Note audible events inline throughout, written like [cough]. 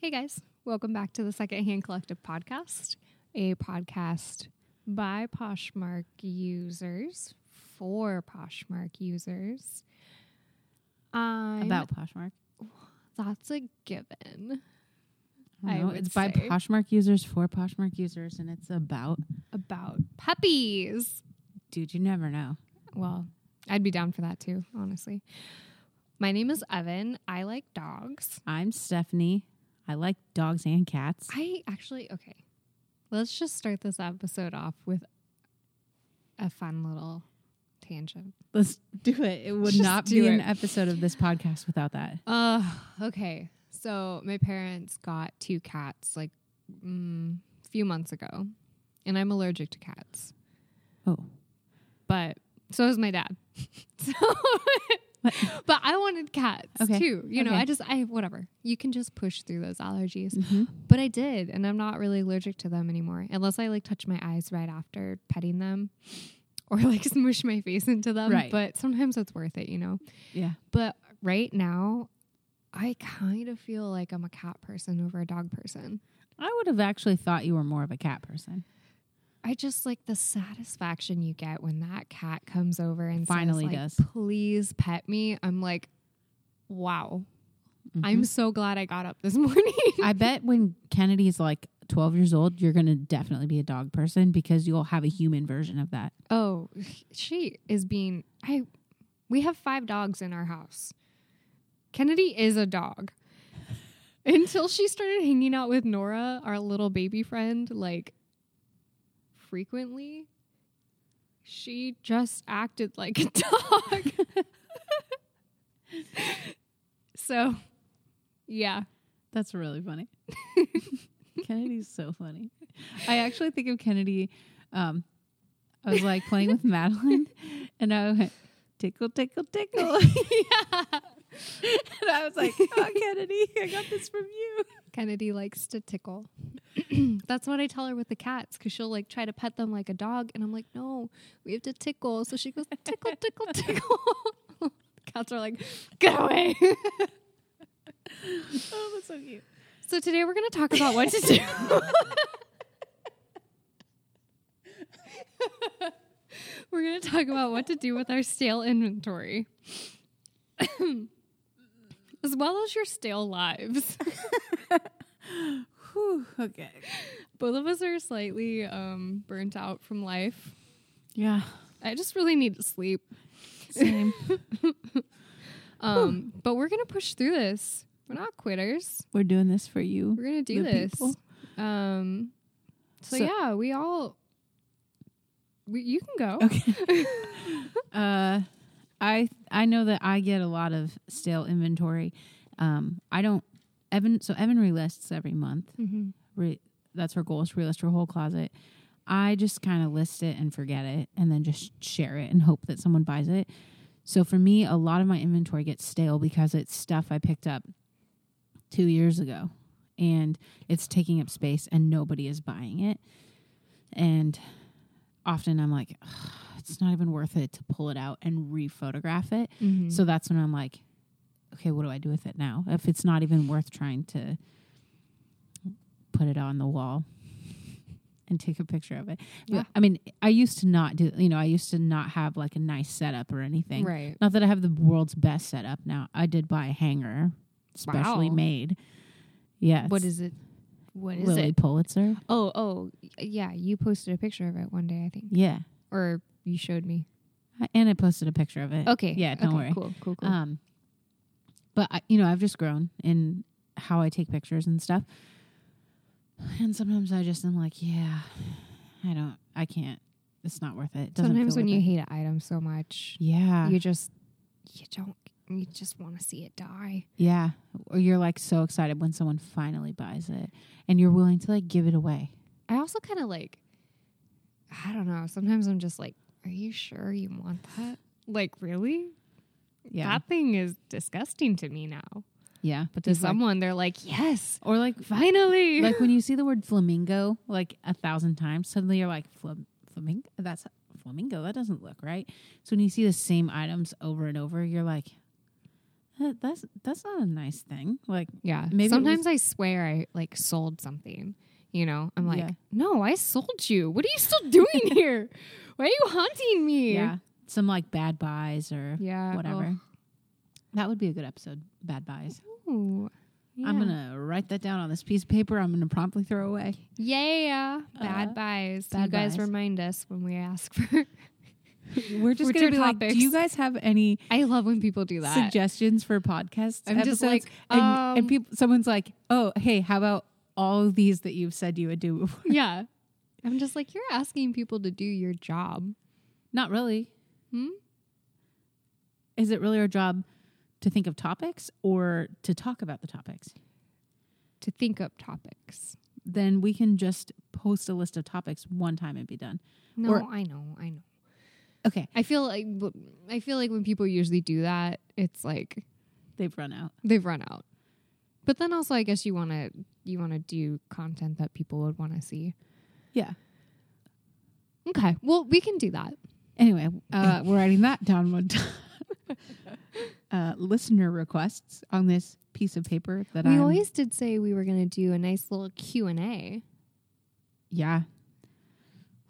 Hey guys, welcome back to the Secondhand Collective podcast, a podcast by Poshmark users for Poshmark users. I'm, About Poshmark. that's a given. I I know. It's by say. Poshmark users for Poshmark users, and it's about. About puppies. Dude, you never know. Well, I'd be down for that too, honestly. My name is Evan. I like dogs. I'm Stephanie. I like dogs and cats. I actually, okay. Let's just start this episode off with a fun little tangent. Let's do it. It would Just not be an episode of this podcast without that. Uh, okay. So my parents got two cats like mm, a few months ago, and I'm allergic to cats. Oh, But so is my dad. [laughs] so, [laughs] but I wanted cats Okay. too. You know, Okay. I just I whatever. You can just push through those allergies. Mhm. But I did, and I'm not really allergic to them anymore, unless I like touch my eyes right after petting them, [laughs] or like smush my face into them. Right. But sometimes it's worth it, you know. yeah. But right now, I kind of feel like I'm a cat person over a dog person. I would have actually thought you were more of a cat person. I just like the satisfaction you get when that cat comes over and Finally says, like, does. "Please pet me." I'm like, "Wow, Mhm. I'm so glad I got up this [laughs] morning." I bet when Kennedy's like 12 years old, you're going to definitely be a dog person because you'll have a human version of that. oh, she is being. I. We have five dogs in our house. Kennedy is a dog. Until she started hanging out with Nora, our little baby friend, like frequently, she just acted like a [laughs] dog. so, yeah. That's really funny. [laughs] Kennedy's so funny. I actually think of Kennedy. Um, I was like playing with [laughs] Madeline, and I went tickle, tickle, tickle. yeah. [laughs] and I was like, "Oh, [laughs] Kennedy, I got this from you." Kennedy likes to tickle. [clears throat] That's what I tell her with the cats because she'll like try to pet them like a dog, and I'm like, no, we have to tickle. So she goes tickle, tickle, [laughs] tickle. cats are like, get away. Oh, that's so cute. so today we're gonna talk about what to do. we're gonna talk about what to do with our stale inventory. [clears throat] As well as your stale lives. [laughs] Whew, okay. Both of us are slightly um, burnt out from life. Yeah. I just really need to sleep. Same. [laughs] Um, but we're gonna push through this. We're not quitters. We're doing this for you. We're gonna do this. people. Um, so, So- yeah, we all. We, you can go. Okay. [laughs] uh, I I know that I get a lot of stale inventory. Um, I don't. Evan. So Evan relists every month. Mhm. Re, that's her goal is to relist her whole closet. I just kind of list it and forget it, and then just share it and hope that someone buys it. So for me, a lot of my inventory gets stale because it's stuff I picked up two years ago, and it's taking up space, and nobody is buying it. And often I'm like, "Ugh, it's not even worth it to pull it out and re-photograph it. Mhm. So that's when I'm like, okay, what do I do with it now? If it's not even worth trying to put it on the wall [laughs] and take a picture of it. But, Yeah. I mean, I used to not do, you know, I used to not have like a nice setup or anything. right. Not that I have the world's best setup now. I did buy a hanger, specially Wow. made. Yes. What is it? What is Lilly it? Pulitzer? Oh, oh, yeah. You posted a picture of it one day, I think, Yeah. or you showed me. And I posted a picture of it. Okay. Yeah, don't okay, worry. Cool. Cool. Cool. Um, but I, you know, I've just grown in how I take pictures and stuff. And sometimes I just am like, yeah, I don't, I can't. It's not worth it. it doesn't Sometimes when you it. hate an item so much, yeah, you just you don't you just want to see it die. yeah, or you're like so excited when someone finally buys it, and you're willing to like give it away. I also kind of like I don't know. Sometimes I'm just like, are you sure you want that? Like really? Yeah, That thing is disgusting to me now. yeah. But to It's like- someone, they're like, yes, or like finally. like when you [laughs] see the word flamingo like a thousand times, suddenly you're like, Flam- flamingo? That's flamingo. That doesn't look right. So when you see the same items over and over, you're like, That- That's that's not a nice thing. Like Yeah. Maybe Sometimes I swear I like sold something. You know, I'm like, Yeah. no, I sold you. What are you still doing [laughs] here? Why are you haunting me? yeah, some like bad buys or Yeah. whatever. That would be a good episode. Bad buys. Oh. Ooh. I'm gonna write that down on this piece of paper. I'm gonna promptly throw away. Yeah. Bad Uh, buys. bad you guys buys. remind us when we ask for. [laughs] We're just gonna be like, do you guys have any I love when people do that. suggestions for podcasts? I'm just episodes? like, and, um, and people, someone's like, oh, hey, how about all of these that you've said you would do before? yeah. I'm just like, you're asking people to do your job. Not really. Hmm? Is it really our job to think of topics or to talk about the topics? To think up topics. Then we can just post a list of topics one time and be done. No, Or- I know, I know. Okay, I feel like I feel like when people usually do that, it's like they've run out. they've run out. But then also, I guess you want to you want to do content that people would want to see. Yeah. Okay, well, we can do that. Anyway, uh, [laughs] we're writing that down one time. [laughs] uh, listener requests on this piece of paper that we I'm, always did say we were going to do a nice little Q and A, yeah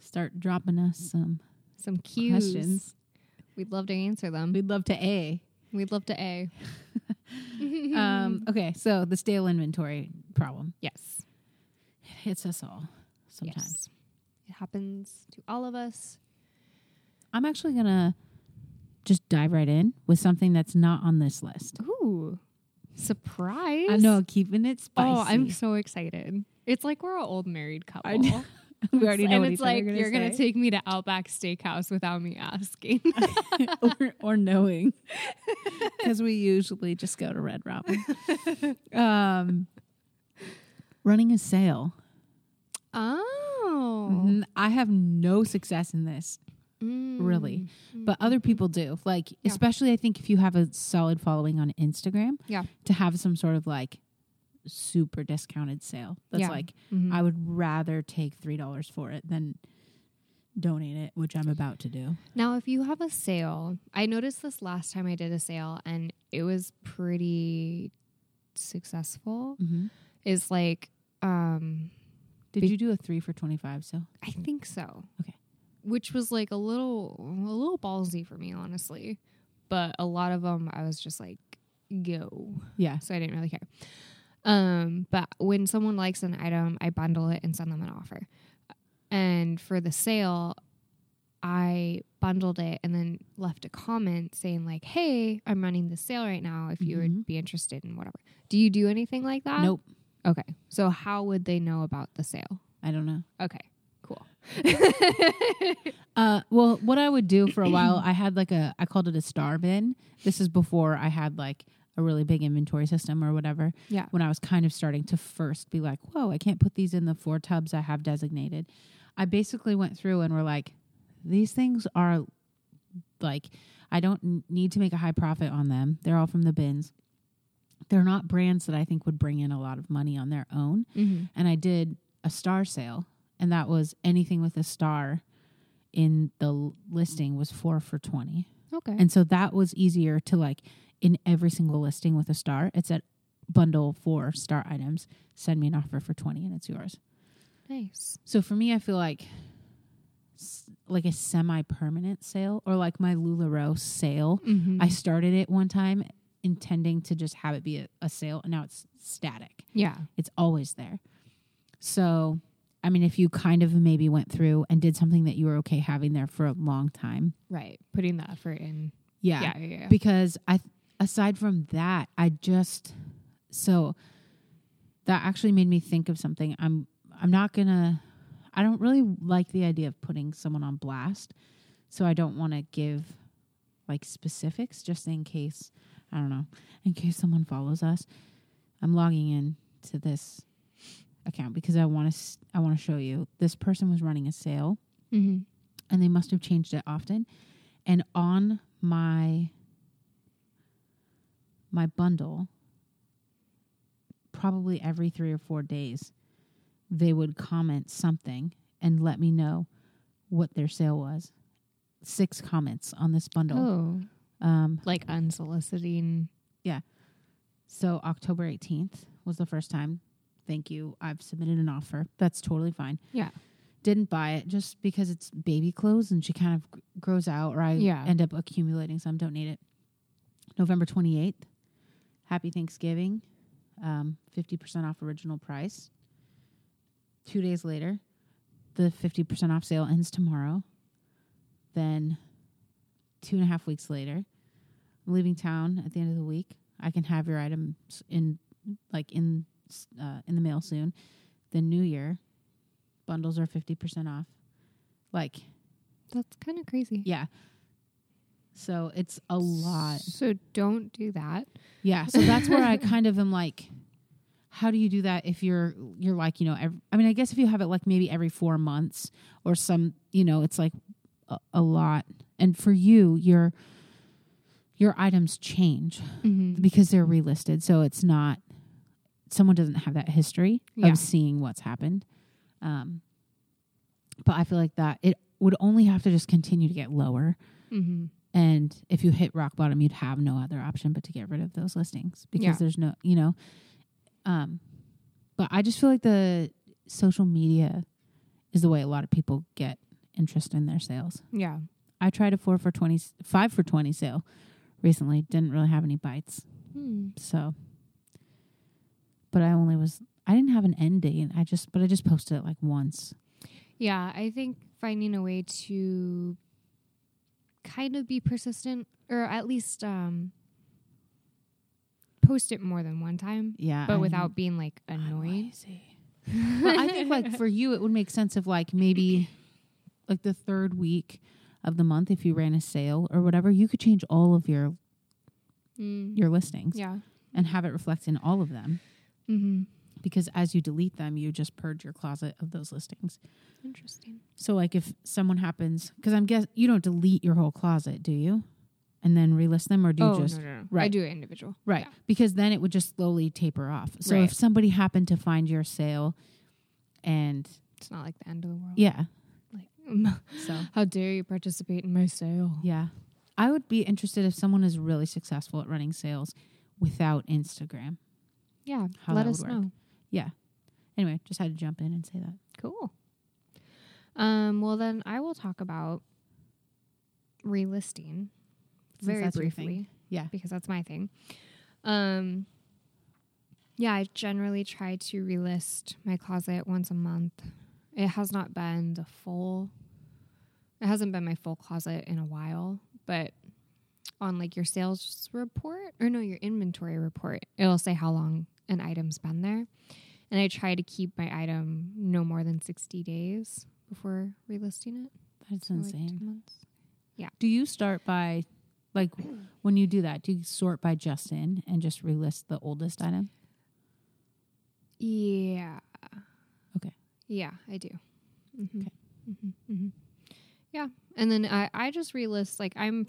start dropping us some some questions. We'd love to answer them. We'd love to a. We'd love to A. [laughs] Um, okay, so the stale inventory problem yes, it hits us all sometimes. yes, it happens to all of us. I'm actually gonna just dive right in with something that's not on this list. Ooh, surprise! I know, keeping it spicy. Oh, I'm so excited. It's like we're an old married couple. I know. [laughs] we already know and it's like gonna you're gonna take me to Outback Steakhouse without me asking. [laughs] or, or knowing [laughs] because we usually just go to Red Robin. um, running a sale. Oh. I have no success in this, really, but other people do. Like, Yeah. especially I think if you have a solid following on Instagram, Yeah. to have some sort of like super discounted sale. That's Yeah. like Mhm. I would rather take three dollars for it than donate it, which I'm about to do. Now, if you have a sale, I noticed this last time I did a sale, and it was pretty successful. Mm-hmm. Is like, um, Did Be- you do a three for twenty five? So I think so. Okay. Which was like a little, a little ballsy for me, honestly. But a lot of them, I was just like, go. yeah, so I didn't really care. Um, but when someone likes an item, I bundle it and send them an offer. And for the sale, I bundled it and then left a comment saying like, "Hey, I'm running the sale right now. If you Mhm. would be interested in whatever." Do you do anything like that? nope. Okay. So how would they know about the sale? I don't know. Okay. Cool. Uh, well, what I would do for a while, [clears throat] I had like a, I called it a star bin. This is before I had like a really big inventory system or whatever. Yeah. When I was kind of starting to first be like, whoa, I can't put these in the four tubs I have designated. I basically went through and were like, these things are like, I don't need to make a high profit on them. They're all from the bins. They're not brands that I think would bring in a lot of money on their own. Mm-hmm. and I did a star sale, and that was anything with a star in the listing was four for 20. Okay. And so that was easier to like in every single listing with a star. It said bundle four star items, send me an offer for 20 and it's yours. nice. So for me, I feel like like a semi permanent sale or like my LuLaRoe sale. Mm-hmm. I started it one time intending to just have it be a, a sale, and now it's static. yeah. It's always there. So, I mean, if you kind of maybe went through and did something that you were okay having there for a long time, Right. Putting the effort in. yeah. Yeah. Yeah. yeah. Because I, aside from that, I just so that actually made me think of something. I'm I'm not gonna. I don't really like the idea of putting someone on blast, so I don't want to give like specifics just in case. I don't know, in case someone follows us. I'm logging in to this account because I want to. I want to show you this person was running a sale mm-hmm. and they must have changed it often. And on my my bundle, probably every three or four days, they would comment something and let me know what their sale was. Six comments on this bundle. Oh. Um, Like unsoliciting Yeah. So October 18th was the first time. Thank you. I've submitted an offer. That's totally fine. Yeah. Didn't buy it just because it's baby clothes and she kind of g- grows out or I Yeah. end up accumulating some. Don't need it. November 28th. Happy Thanksgiving. Um, 50% off original price. Two days later, the 50% off sale ends tomorrow. Then, two and a half weeks later, I'm leaving town at the end of the week. I can have your items in, like in, uh, in the mail soon. The New Year, bundles are 50% off. Like, That's kind of crazy. yeah. So it's a lot. So don't do that. Yeah. So that's where I kind of am like, how do you do that if you're you're like you know ev I mean I guess if you have it like maybe every four months or some you know it's like a, lot and for you your your items change Mm-hmm. because they're relisted so it's not someone doesn't have that history Yeah. of seeing what's happened um but I feel like that it would only have to just continue to get lower Mm-hmm. and if you hit rock bottom you'd have no other option but to get rid of those listings because Yeah. there's no you know um but i just feel like the social media is the way a lot of people get interest in their sales. Yeah. i tried a four for 20 five for 20 sale recently. Didn't really have any bites. Hmm. so but i only was i didn't have an end date. I just but i just posted it like once. Yeah, I think finding a way to kind of be persistent or at least um post it more than one time, yeah but I'm- without being like annoying. well, I think like for [laughs] you, it would make sense of like maybe [clears throat] like the third week of the month, if you ran a sale or whatever, you could change all of your Mm. your listings Yeah. and have it reflect in all of them. Mm-hmm. Because as you delete them, you just purge your closet of those listings. Interesting. So like if someone happens, because I'm guess you don't delete your whole closet, do you? And then relist them, or do you oh just no, no, no! I do it individual. right? Yeah. Because then it would just slowly taper off. So Right. if somebody happened to find your sale, and It's not like the end of the world. yeah, [laughs] so how dare you participate in my sale? Yeah. I would be interested if someone is really successful at running sales without Instagram. Yeah. How let us know. Yeah. Anyway, just had to jump in and say that. Cool. Um. Well, then I will talk about relisting Since very that's your thing. briefly. Yeah. because that's my thing. Um. Yeah, I generally try to relist my closet once a month. It has not been the full. It hasn't been my full closet in a while, but on like your sales report or no, your inventory report, it'll say how long an item's been there. And I try to keep my item no more than 60 days before relisting it. That's So, like, insane. two months. do you start by, like, when you do that, do you sort by just in and just relist the oldest item? Yeah. Yeah, I do. Mm-hmm. Okay. hmm hmm Yeah, and then I I just relist like I'm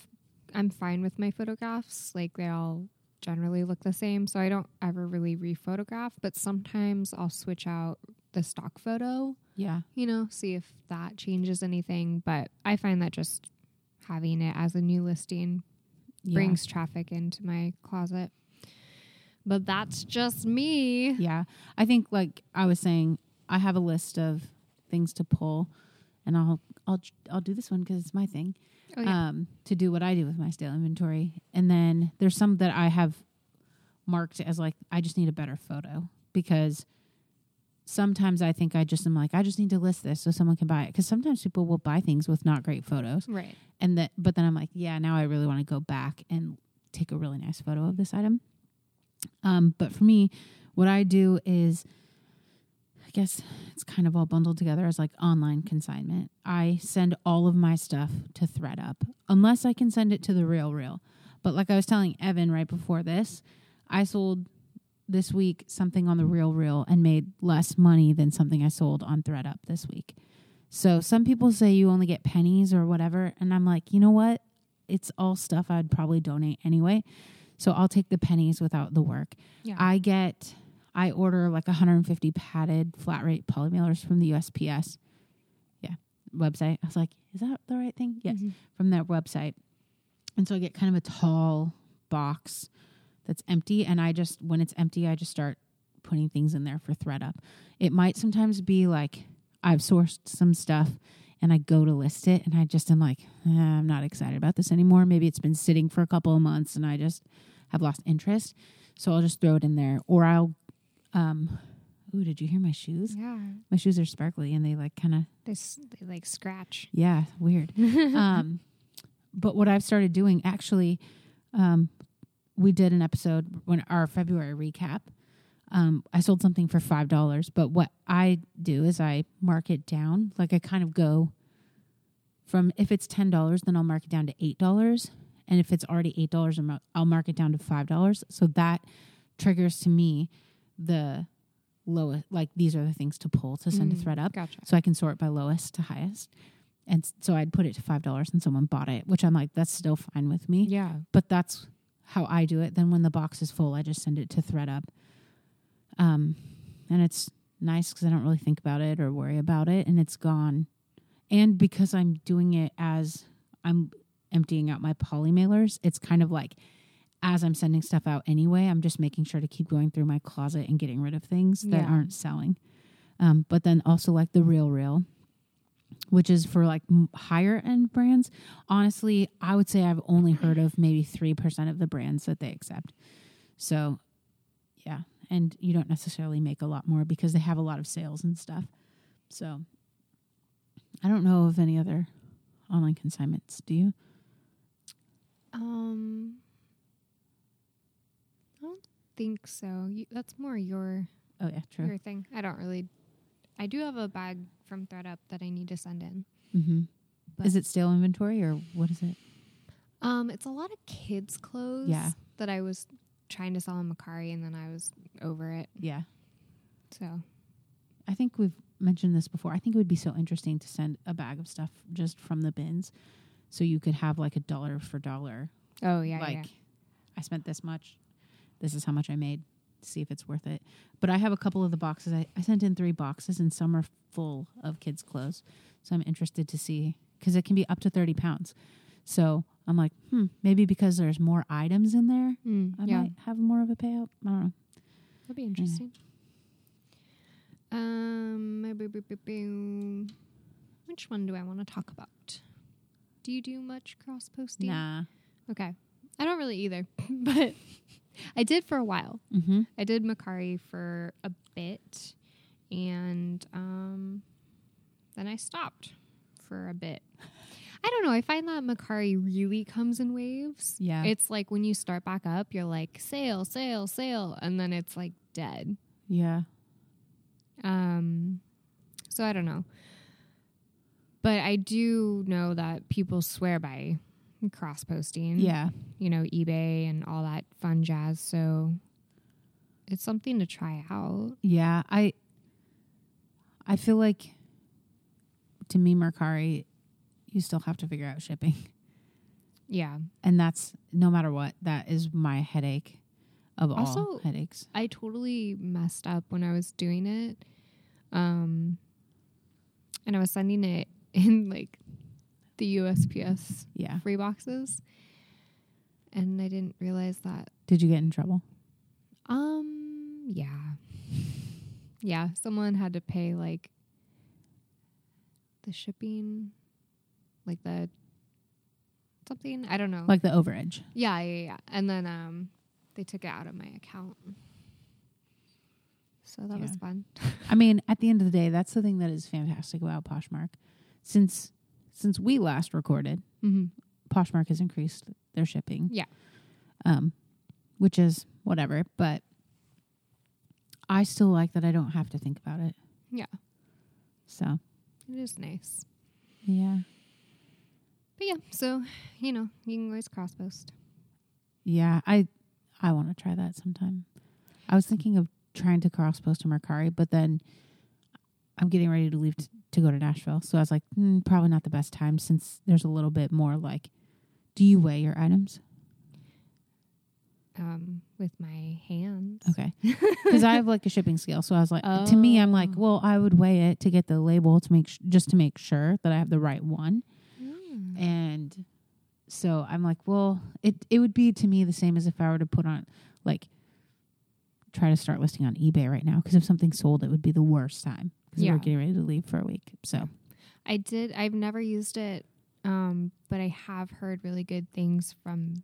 I'm fine with my photographs. Like they all generally look the same, so I don't ever really rephotograph. But sometimes I'll switch out the stock photo. Yeah. You know, see if that changes anything. But I find that just having it as a new listing Yeah. brings traffic into my closet. But that's just me. Yeah. I think, like I was saying, I have a list of things to pull, and I'll I'll I'll do this one because it's my thing. Oh, yeah. um, to do what I do with my stale inventory. And then there's some that I have marked as like, I just need a better photo because sometimes I think I just am like, I just need to list this so someone can buy it. Because sometimes people will buy things with not great photos. right. And that, but then I'm like, yeah, now I really want to go back and take a really nice photo of this item. Um, but for me, what I do is, I guess it's kind of all bundled together as like online consignment. I send all of my stuff to thredUP unless I can send it to the Real Real. But like I was telling Evan right before this, I sold this week something on the Real Real and made less money than something I sold on thredUP this week. So some people say you only get pennies or whatever, and I'm like, you know what? It's all stuff I'd probably donate anyway. So I'll take the pennies without the work. Yeah. I get I order like 150 padded flat rate poly mailers from the USPS. Yeah, website. I was like, is that the right thing? Yes, Mhm. from their website. And so I get kind of a tall box that's empty and I just when it's empty I just start putting things in there for thredUP. It might sometimes be like I've sourced some stuff and I go to list it and I just am like, eh, I'm not excited about this anymore. Maybe it's been sitting for a couple of months and I just have lost interest. So I'll just throw it in there. Or I'll um ooh, did you hear my shoes? Yeah. My shoes are sparkly and they like kind of They, s- they like scratch. yeah, weird. [laughs] um, but what I've started doing actually, um, we did an episode when our February recap. Um, I sold something for five dollars, but what I do is I mark it down. Like I kind of go from if it's ten dollars, then I'll mark it down to eight dollars, and if it's already eight dollars, I'll mark it down to five dollars. So that triggers to me the lowest. Like these are the things to pull to send Mm, to thredUP Gotcha. so I can sort by lowest to highest. And so I'd put it to five dollars, and someone bought it, which I'm like, that's still fine with me. Yeah. But that's how I do it. Then when the box is full, I just send it to thredUP. Um, and it's nice because I don't really think about it or worry about it, and it's gone. And because I'm doing it as I'm emptying out my poly mailers, it's kind of like as I'm sending stuff out anyway, I'm just making sure to keep going through my closet and getting rid of things that Yeah. aren't selling. Um, but then also like the real real, which is for like higher end brands. Honestly, I would say I've only heard of maybe 3% of the brands that they accept. So, yeah. And you don't necessarily make a lot more because they have a lot of sales and stuff. So, I don't know of any other online consignments. Do you? Um, I don't think so. You, that's more your Oh, yeah, true. your thing. I don't really. I do have a bag from thredUP that I need to send in. Mm-hmm. But- Is it stale inventory or what is it? Um, it's a lot of kids' clothes. Yeah. That I was trying to sell on Mercari, and then I was over it. Yeah. So I think we've mentioned this before. I think it would be so interesting to send a bag of stuff just from the bins so you could have like a dollar for dollar. oh yeah, like yeah. I spent this much. This is how much I made. See if it's worth it. But I have a couple of the boxes. I, I sent in three boxes and some are full of kids' clothes. So I'm interested to see because it can be up to 30 pounds. So I'm like, hmm, maybe because there's more items in there, Mm, I yeah, might have more of a payout. I don't know. that'd be interesting. Um, boo- boo. which one do I want to talk about? Do you do much cross posting? Nah. Okay, I don't really either, [laughs] but I did for a while. Mm-hmm. I did Mercari for a bit, and um, then I stopped for a bit. I don't know. I find that Mercari really comes in waves. Yeah. It's like when you start back up, you're like sale, sale, sale, and then it's like dead. yeah. Um, so I don't know, but I do know that people swear by cross posting. Yeah. you know, eBay and all that fun jazz. So it's something to try out. Yeah, I I feel like to me Mercari you still have to figure out shipping. Yeah. And that's no matter what, that is my headache of all headaches. I totally messed up when I was doing it. Um and I was sending it [laughs] in like the USPS Yeah. free boxes. And I didn't realize that Did you get in trouble? um yeah. Yeah, someone had to pay like the shipping like the something, I don't know. Like the overage. Yeah, yeah, yeah. And then um they took it out of my account. So that was fun. I mean, at the end of the day, that's the thing that is fantastic about Poshmark. Since since we last recorded, Mm-hmm. Poshmark has increased their shipping. Yeah. Um, which is whatever, but I still like that I don't have to think about it. Yeah. So It is nice. yeah. But yeah, so you know, you can always cross post. Yeah, I I want to try that sometime. I was thinking of trying to cross post to Mercari, but then I'm getting ready to leave t- to go to Nashville. So I was like, mm, probably not the best time since there's a little bit more like, do you weigh your items? Um, with my hands. Okay. Because I have like a shipping scale. So I was like, to me, I'm like, Oh. well, I would weigh it to get the label to make sh- just to make sure that I have the right one. Mm. And So I'm like, well, it it would be to me the same as if I were to put on like try to start listing on eBay right now because if something sold, it would be the worst time because Yeah. we're getting ready to leave for a week. So I did. I've never used it, um, but I have heard really good things from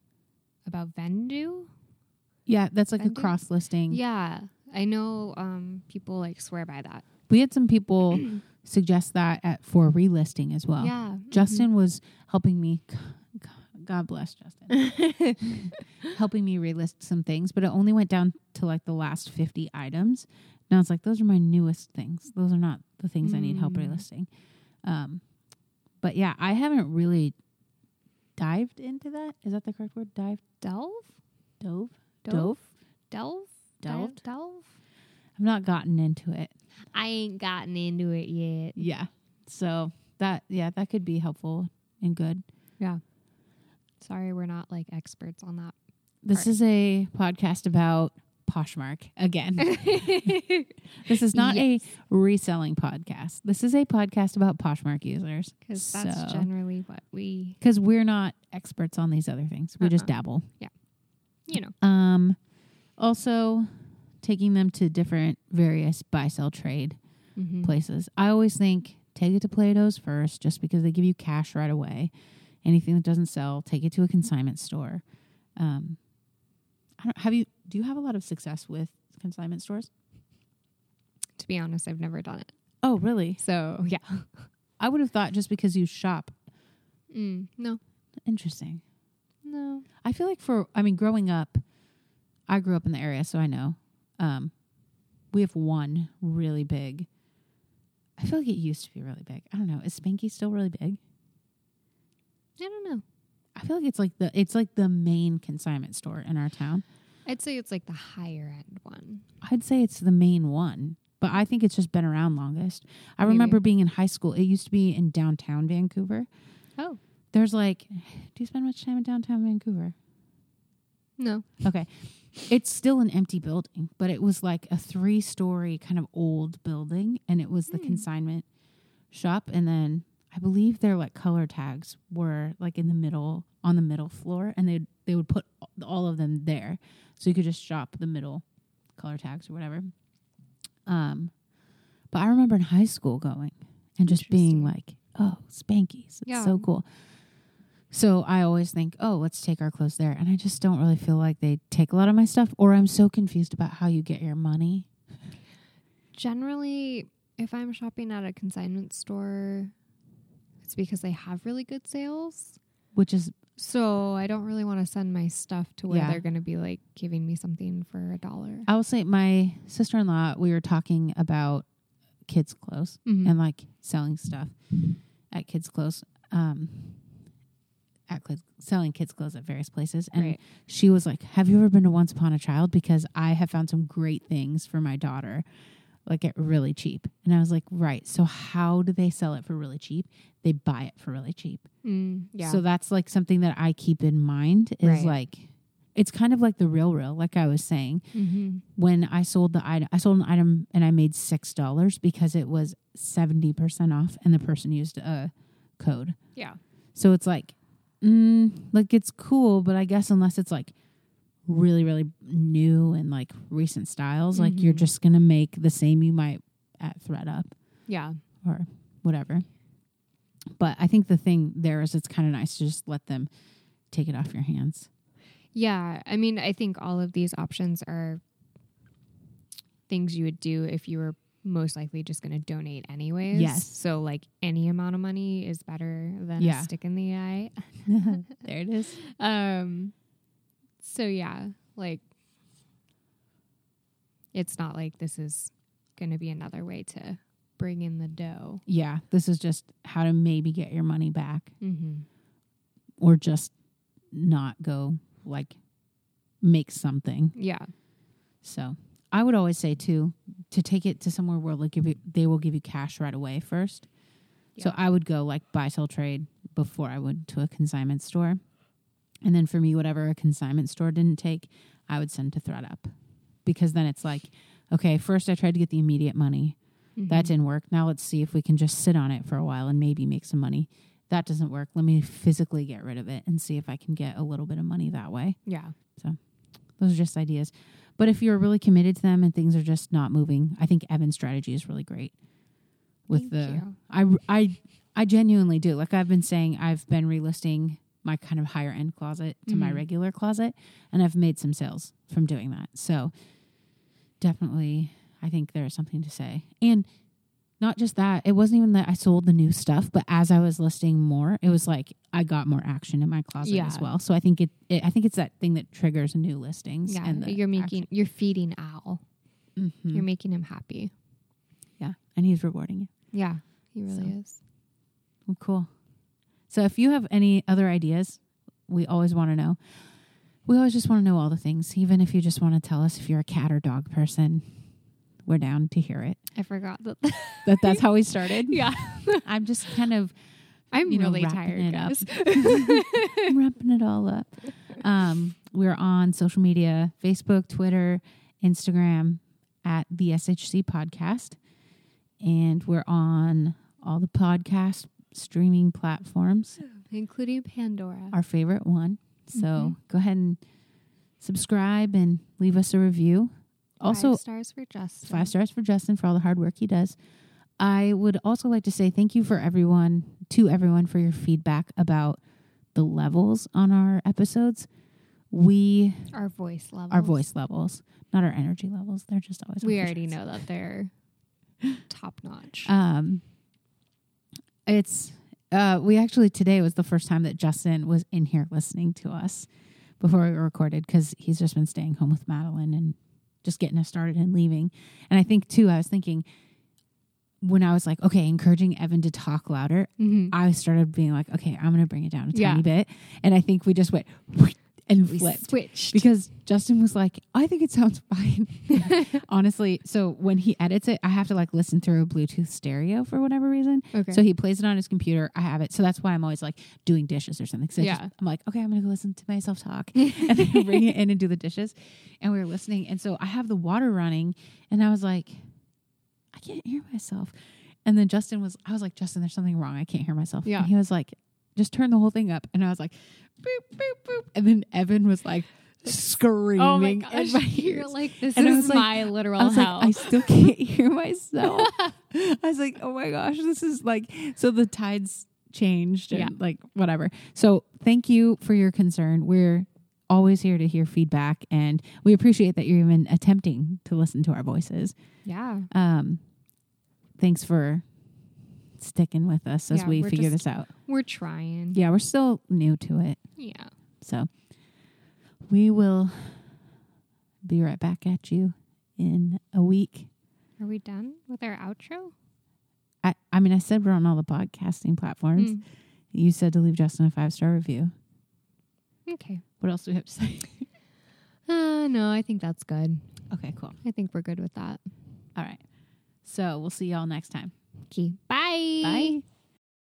about Vendoo. yeah, that's like a cross listing. Yeah, I know. Um, people like swear by that. We had some people [clears throat] suggest that at for relisting as well. yeah, Justin was helping me. God bless Justin. [laughs] helping me relist some things, but it only went down to like the last 50 items. Now it's like, those are my newest things. Those are not the things I need help Mm. relisting. Um, but yeah, I haven't really dived into that. Is that the correct word? Dive? delve, Dove? Dove? delve, Delved? delve. I've not gotten into it. I ain't gotten into it yet. Yeah. So that, yeah, that could be helpful and good. Yeah. Sorry, we're not like experts on that. This Part. is a podcast about Poshmark again. [laughs] this is not Yes. a reselling podcast. This is a podcast about Poshmark users because that's So- generally what we, because we're not experts on these other things. We just Uh-uh. dabble. Yeah. You know. Um, also taking them to different various buy sell trade Mm-hmm. places. I always think take it to Plato's first, just because they give you cash right away. Anything that doesn't sell, take it to a consignment store. Um, have you. Do you have a lot of success with consignment stores? To be honest, I've never done it. Oh, really? So [laughs] yeah, I would have thought just because you shop. mm, no, Interesting. no. I feel like for I mean, growing up, I grew up in the area, so I know. Um, we have one really big. I feel like it used to be really big. I don't know. Is Spanky still really big? I don't know. I feel like it's like the it's like the main consignment store in our town. I'd say it's like the higher end one. I'd say it's the main one, but I think it's just been around longest. I Maybe. remember being in high school. It used to be in downtown Vancouver. Oh There's like, do you spend much time in downtown Vancouver? no, Okay. It's still an empty building, but it was like a three story kind of old building and it was the Hmm. consignment shop. And then I believe their like color tags were like in the middle on the middle floor and they they would put all of them there. So you could just shop the middle color tags or whatever. Um but I remember in high school going and just being like, oh, Spankies. It's Yeah. so cool. So I always think, oh, let's take our clothes there. And I just don't really feel like they take a lot of my stuff, or I'm so confused about how you get your money. generally, if I'm shopping at a consignment store, it's because they have really good sales. Which is, So I don't really want to send my stuff to where Yeah. they're going to be like giving me something for a dollar. I will say, my sister in law, we were talking about kids' clothes Mhm. and like selling stuff at kids' clothes, um, at kids, selling kids' clothes at various places. And right. she was like, Have you ever been to Once Upon a Child? Because I have found some great things for my daughter, like at really cheap. And I was like, Right. So, how do they sell it for really cheap? They buy it for really cheap. Mm, yeah. So, that's like something that I keep in mind is Right. like, it's kind of like the real, real, like I was saying. mm-hmm. When I sold the item, I sold an item and I made $6 because it was 70% off and the person used a code. Yeah. So it's like, mm, like it's cool, but I guess unless it's like really, really new and like recent styles, like you're Mhm. just gonna make the same you might at thredUP Yeah. or whatever. But I think the thing there is it's kind of nice to just let them take it off your hands. Yeah. I mean, I think all of these options are things you would do if you were most likely just going to donate anyways. Yes. So, like, any amount of money is better than Yeah. a stick in the eye. [laughs] there it is. [laughs] Um, so yeah, like it's not like this is going to be another way to bring in the dough. Yeah, this is just how to maybe get your money back Mm-hmm. or just not go like make something. Yeah. So I would always say too to take it to somewhere where like give you, they will give you cash right away first. So I would go like buy sell trade before I would to a consignment store, and then for me whatever a consignment store didn't take, I would send to thredUP because then it's like okay first I tried to get the immediate money that Mhm. didn't work now let's see if we can just sit on it for a while and maybe make some money that doesn't work. Let me physically get rid of it and see if I can get a little bit of money that way. Yeah. So those are just ideas. But if you're really committed to them and things are just not moving, I think Evan's strategy is really great. With Thank the you. I I I genuinely do. Like I've been saying, I've been relisting my kind of higher end closet to my Mhm. regular closet, and I've made some sales from doing that. So definitely, I think there's something to say. And not just that, it wasn't even that I sold the new stuff, but as I was listing more, it was like I got more action in my closet Yeah. as well. So I think it, it I think it's that thing that triggers new listings. Yeah. and you're making you're feeding Al. action. Mhm. You're making him happy. yeah, and he's rewarding it. Yeah. He really So. is. Well, cool. So if you have any other ideas, we always want to know. We always just want to know all the things, even if you just want to tell us if you're a cat or dog person. We're down to hear it. I forgot that. [laughs] That that's how we started. [laughs] yeah. [laughs] I'm just kind of I'm You know, really tired, it guys. I'm wrapping it all up. Um, we're on social media: Facebook, Twitter, Instagram at the SHC Podcast, and we're on all the podcast streaming platforms. Including Pandora. our favorite one. So Mhm. go ahead and subscribe and leave us a review. Also, five stars for Justin. five stars for Justin for all the hard work he does. I would also like to say thank you for everyone, to everyone for your feedback about the levels on our episodes. We, Our voice level. our voice levels, not our energy levels. They're just always. We already know that they're [laughs] top notch. Um, it's uh, we actually today was the first time that Justin was in here listening to us before we recorded because he's just been staying home with Madeline and just getting us started and leaving. And I think too, I was thinking when I was like, okay, encouraging Evan to talk louder, Mhm. I started being like, okay, I'm going to bring it down a Yeah. tiny bit, and I think we just went and we flipped switched. because Justin was like, I think it sounds [laughs] fine. [laughs] Honestly, so when he edits it, I have to like listen through a Bluetooth stereo for whatever reason. okay. So he plays it on his computer. I have it. So that's why I'm always like doing dishes or something. So I just- Yeah. I'm like, okay, I'm going to go listen to myself talk [laughs] and then bring it in and do the dishes. And we were listening. And so I have the water running and I was like, I can't hear myself. And then Justin was, I was like, Justin, there's something wrong. I can't hear myself. Yeah. And he was like, just turn the whole thing up. And I was like, boop, boop, boop. And then Evan was like screaming oh my in gosh. my You're ears. like, this And is was like- my literal I was hell. like, I still can't hear myself. [laughs] I was like, oh my gosh, this is like, so the tides changed and Yeah. like whatever. So thank you for your concern. We're always here to hear feedback and we appreciate that you're even attempting to listen to our voices. yeah. Um, thanks for sticking with us as Yeah, we figure just- this out. We're trying. Yeah, we're still new to it. Yeah. So we will be right back at you in a week. Are we done with our outro? I, I mean, I said we're on all the podcasting platforms. Mm. You said to leave Justin a five star review. Okay. What else do we have to say? [laughs] Uh, no, I think that's good. okay, cool. I think we're good with that. All right. So we'll see y'all next time. Bye. Bye.